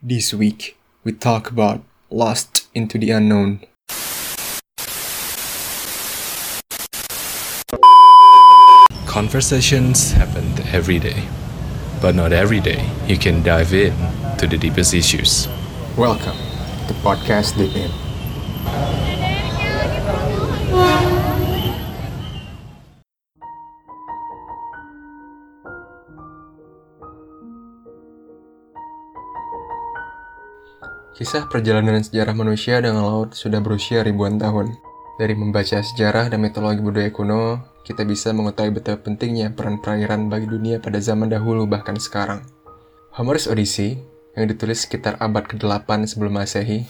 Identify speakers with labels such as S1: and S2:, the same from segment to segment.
S1: This week, we talk about Lost into the Unknown.
S2: Conversations happen every day, but not every day you can dive in to the deepest issues.
S1: Welcome to Podcast Deep In. Kisah perjalanan sejarah manusia dengan laut sudah berusia ribuan tahun. Dari membaca sejarah dan mitologi budaya kuno, kita bisa mengetahui betapa pentingnya peran perairan bagi dunia pada zaman dahulu bahkan sekarang. Homer's Odyssey, yang ditulis sekitar abad ke-8 sebelum masehi,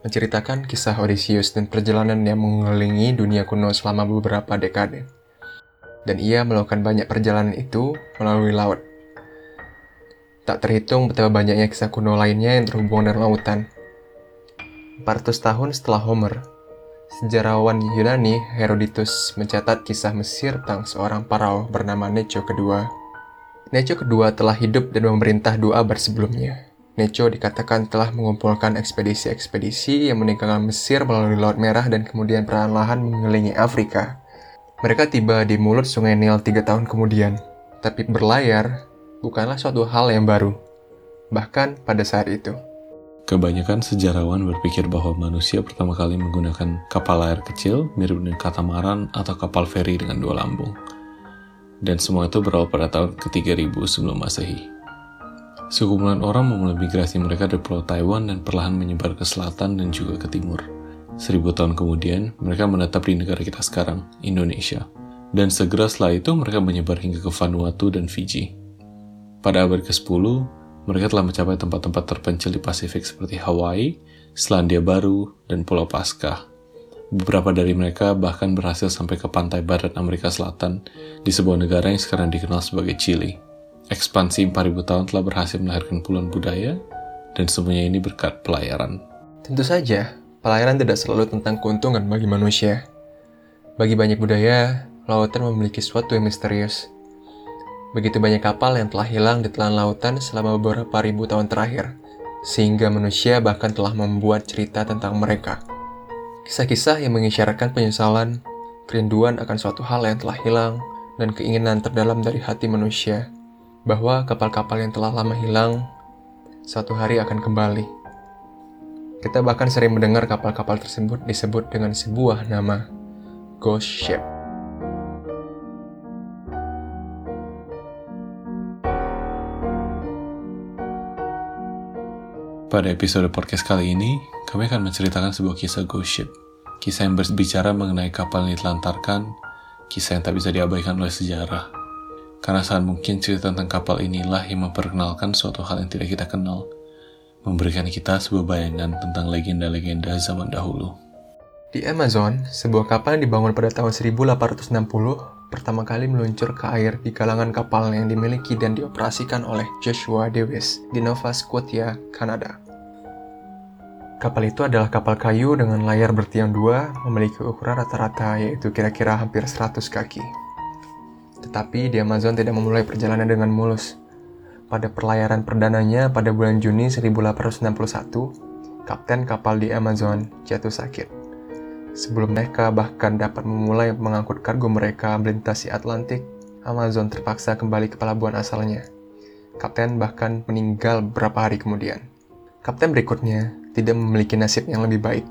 S1: menceritakan kisah Odysseus dan perjalanan yang mengelilingi dunia kuno selama beberapa dekade. Dan ia melakukan banyak perjalanan itu melalui laut. Tak terhitung betapa banyaknya kisah kuno lainnya yang terhubung dengan lautan. 400 tahun setelah Homer, sejarawan Yunani Herodotus mencatat kisah Mesir tentang seorang parao bernama Necho kedua. Necho kedua telah hidup dan memerintah dua abad sebelumnya. Necho dikatakan telah mengumpulkan ekspedisi-ekspedisi yang meninggalkan Mesir melalui Laut Merah dan kemudian perlahan-lahan mengelilingi Afrika. Mereka tiba di mulut sungai Nil tiga tahun kemudian, tapi berlayar bukanlah suatu hal yang baru, bahkan pada saat itu.
S2: Kebanyakan sejarawan berpikir bahwa manusia pertama kali menggunakan kapal layar kecil mirip dengan katamaran atau kapal feri dengan dua lambung. Dan semua itu berawal pada tahun ke-3000 sebelum masehi. Sekumpulan orang memulai migrasi mereka dari pulau Taiwan dan perlahan menyebar ke selatan dan juga ke timur. Seribu tahun kemudian, mereka menetap di negara kita sekarang, Indonesia. Dan segera setelah itu mereka menyebar hingga ke Vanuatu dan Fiji. Pada abad ke-10, mereka telah mencapai tempat-tempat terpencil di Pasifik seperti Hawaii, Selandia Baru, dan Pulau Paskah. Beberapa dari mereka bahkan berhasil sampai ke pantai barat Amerika Selatan di sebuah negara yang sekarang dikenal sebagai Chili. Ekspansi 4000 tahun telah berhasil melahirkan puluhan budaya, dan semuanya ini berkat pelayaran.
S1: Tentu saja, pelayaran tidak selalu tentang keuntungan bagi manusia. Bagi banyak budaya, lautan memiliki sesuatu yang misterius. Begitu banyak kapal yang telah hilang di telan lautan selama beberapa ribu tahun terakhir, sehingga manusia bahkan telah membuat cerita tentang mereka. Kisah-kisah yang mengisyaratkan penyesalan, kerinduan akan suatu hal yang telah hilang, dan keinginan terdalam dari hati manusia bahwa kapal-kapal yang telah lama hilang suatu hari akan kembali. Kita bahkan sering mendengar kapal-kapal tersebut disebut dengan sebuah nama, Ghost Ship.
S2: Pada episode podcast kali ini, kami akan menceritakan sebuah kisah ghost ship. Kisah yang berbicara mengenai kapal yang ditelantarkan, kisah yang tak bisa diabaikan oleh sejarah. Karena sangat mungkin cerita tentang kapal inilah yang memperkenalkan suatu hal yang tidak kita kenal, memberikan kita sebuah bayangan tentang legenda-legenda zaman dahulu.
S1: Di Amazon, sebuah kapal yang dibangun pada tahun 1860 pertama kali meluncur ke air di kalangan kapal yang dimiliki dan dioperasikan oleh Joshua Davis di Nova Scotia, Kanada. Kapal itu adalah kapal kayu dengan layar bertiang dua, memiliki ukuran rata-rata yaitu kira-kira hampir 100 kaki. Tetapi di Amazon tidak memulai perjalanan dengan mulus. Pada perlayaran perdananya pada bulan Juni 1861, kapten kapal di Amazon jatuh sakit. Sebelum mereka bahkan dapat memulai mengangkut kargo mereka melintasi Atlantik, Amazon terpaksa kembali ke pelabuhan asalnya. Kapten bahkan meninggal beberapa hari kemudian. Kapten berikutnya tidak memiliki nasib yang lebih baik.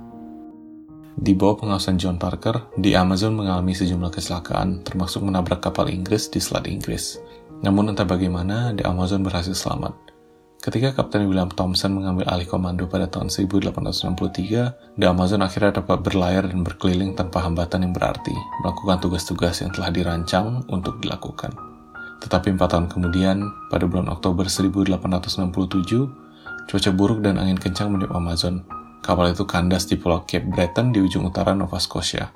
S2: Di bawah pengawasan John Parker, di Amazon mengalami sejumlah kecelakaan, termasuk menabrak kapal Inggris di Selat Inggris. Namun entah bagaimana, di Amazon berhasil selamat. Ketika Kapten William Thompson mengambil alih komando pada tahun 1863, The Amazon akhirnya dapat berlayar dan berkeliling tanpa hambatan yang berarti, melakukan tugas-tugas yang telah dirancang untuk dilakukan. Tetapi empat tahun kemudian, pada bulan Oktober 1867, cuaca buruk dan angin kencang menimpa Amazon. Kapal itu kandas di Pulau Cape Breton di ujung utara Nova Scotia.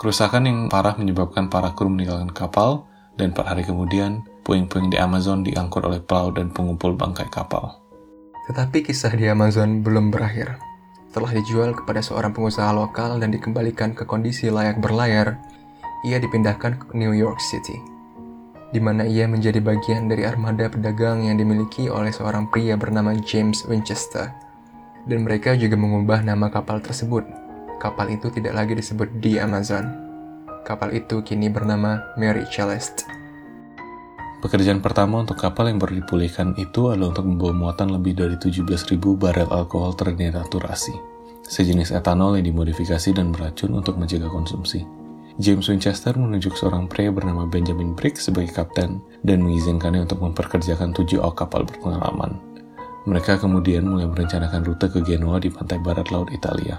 S2: Kerusakan yang parah menyebabkan para kru meninggalkan kapal, dan empat hari kemudian, puing-puing di Amazon diangkut oleh pelaut dan pengumpul bangkai kapal.
S1: Tetapi kisah di Amazon belum berakhir. Setelah dijual kepada seorang pengusaha lokal dan dikembalikan ke kondisi layak berlayar, ia dipindahkan ke New York City. di mana ia menjadi bagian dari armada pedagang yang dimiliki oleh seorang pria bernama James Winchester. Dan mereka juga mengubah nama kapal tersebut. Kapal itu tidak lagi disebut di Amazon. Kapal itu kini bernama Mary Celeste.
S2: Pekerjaan pertama untuk kapal yang baru dipulihkan itu adalah untuk membawa muatan lebih dari 17.000 barel alkohol terdenaturasi, sejenis etanol yang dimodifikasi dan beracun untuk menjaga konsumsi. James Winchester menunjuk seorang pria bernama Benjamin Briggs sebagai kapten dan mengizinkannya untuk memperkerjakan tujuh awak kapal berpengalaman. Mereka kemudian mulai merencanakan rute ke Genoa di pantai barat laut Italia.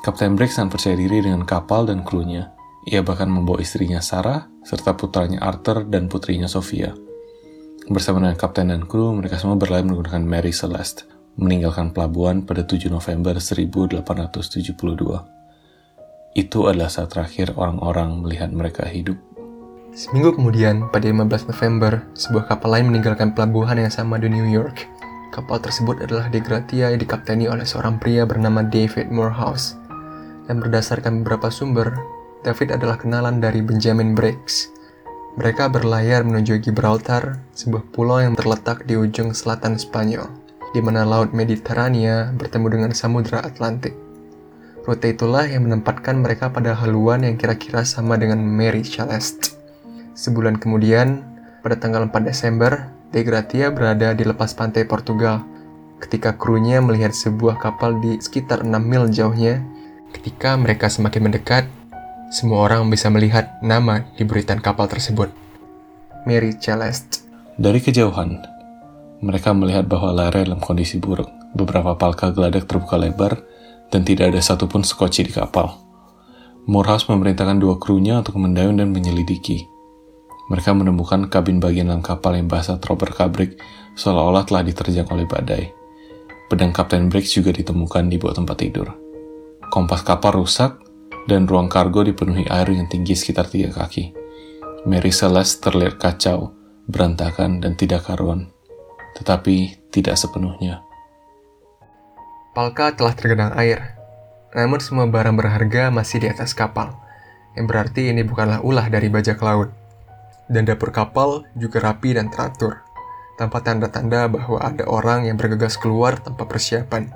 S2: Kapten Briggs sangat percaya diri dengan kapal dan krunya, ia bahkan membawa istrinya Sarah, serta putranya Arthur dan putrinya Sophia. Bersama dengan kapten dan kru, mereka semua berlayar menggunakan Mary Celeste, meninggalkan pelabuhan pada 7 November 1872. Itu adalah saat terakhir orang-orang melihat mereka hidup.
S1: Seminggu kemudian, pada 15 November, sebuah kapal lain meninggalkan pelabuhan yang sama di New York. Kapal tersebut adalah De Gratia yang dikapteni oleh seorang pria bernama David Morehouse. Dan berdasarkan beberapa sumber, David adalah kenalan dari Benjamin Briggs. Mereka berlayar menuju Gibraltar, sebuah pulau yang terletak di ujung selatan Spanyol, di mana Laut Mediterania bertemu dengan Samudra Atlantik. Rute itulah yang menempatkan mereka pada haluan yang kira-kira sama dengan Mary Celeste. Sebulan kemudian, pada tanggal 4 Desember, De Gratia berada di lepas pantai Portugal ketika krunya melihat sebuah kapal di sekitar 6 mil jauhnya. Ketika mereka semakin mendekat, semua orang bisa melihat nama di buritan kapal tersebut. Mary Celeste.
S2: Dari kejauhan, mereka melihat bahwa layar dalam kondisi buruk. Beberapa palka geladak terbuka lebar, dan tidak ada satupun skoci di kapal. Morehouse memerintahkan dua krunya untuk mendayung dan menyelidiki. Mereka menemukan kabin bagian dalam kapal yang basah terobek-kabrik seolah-olah telah diterjang oleh badai. Pedang Kapten Briggs juga ditemukan di bawah tempat tidur. Kompas kapal rusak dan ruang kargo dipenuhi air yang tinggi sekitar tiga kaki. Mary Celeste terlihat kacau, berantakan, dan tidak karuan. Tetapi tidak sepenuhnya.
S1: Palka telah tergenang air, namun semua barang berharga masih di atas kapal, yang berarti ini bukanlah ulah dari bajak laut. Dan dapur kapal juga rapi dan teratur, tanpa tanda-tanda bahwa ada orang yang bergegas keluar tanpa persiapan.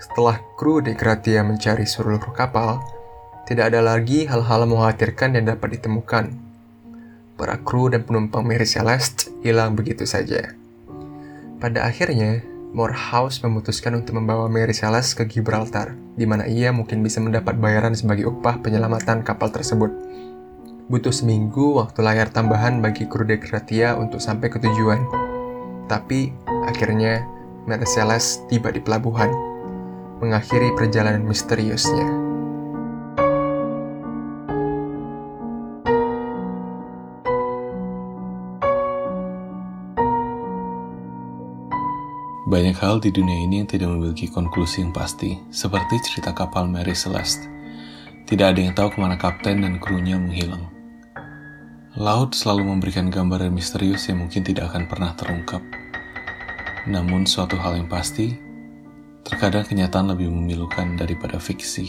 S1: Setelah kru de Gratia mencari seluruh kapal, tidak ada lagi hal-hal mengkhawatirkan yang dapat ditemukan. Para kru dan penumpang Mary Celeste hilang begitu saja. Pada akhirnya, Morehouse memutuskan untuk membawa Mary Celeste ke Gibraltar, di mana ia mungkin bisa mendapat bayaran sebagai upah penyelamatan kapal tersebut. Butuh seminggu waktu layar tambahan bagi kru De Gratia untuk sampai ke tujuan. Tapi, akhirnya, Mary Celeste tiba di pelabuhan, mengakhiri perjalanan misteriusnya.
S2: Banyak hal di dunia ini yang tidak memiliki konklusi yang pasti, seperti cerita kapal Mary Celeste. Tidak ada yang tahu ke mana kapten dan krunya menghilang. Laut selalu memberikan gambaran misterius yang mungkin tidak akan pernah terungkap. Namun suatu hal yang pasti, terkadang kenyataan lebih memilukan daripada fiksi.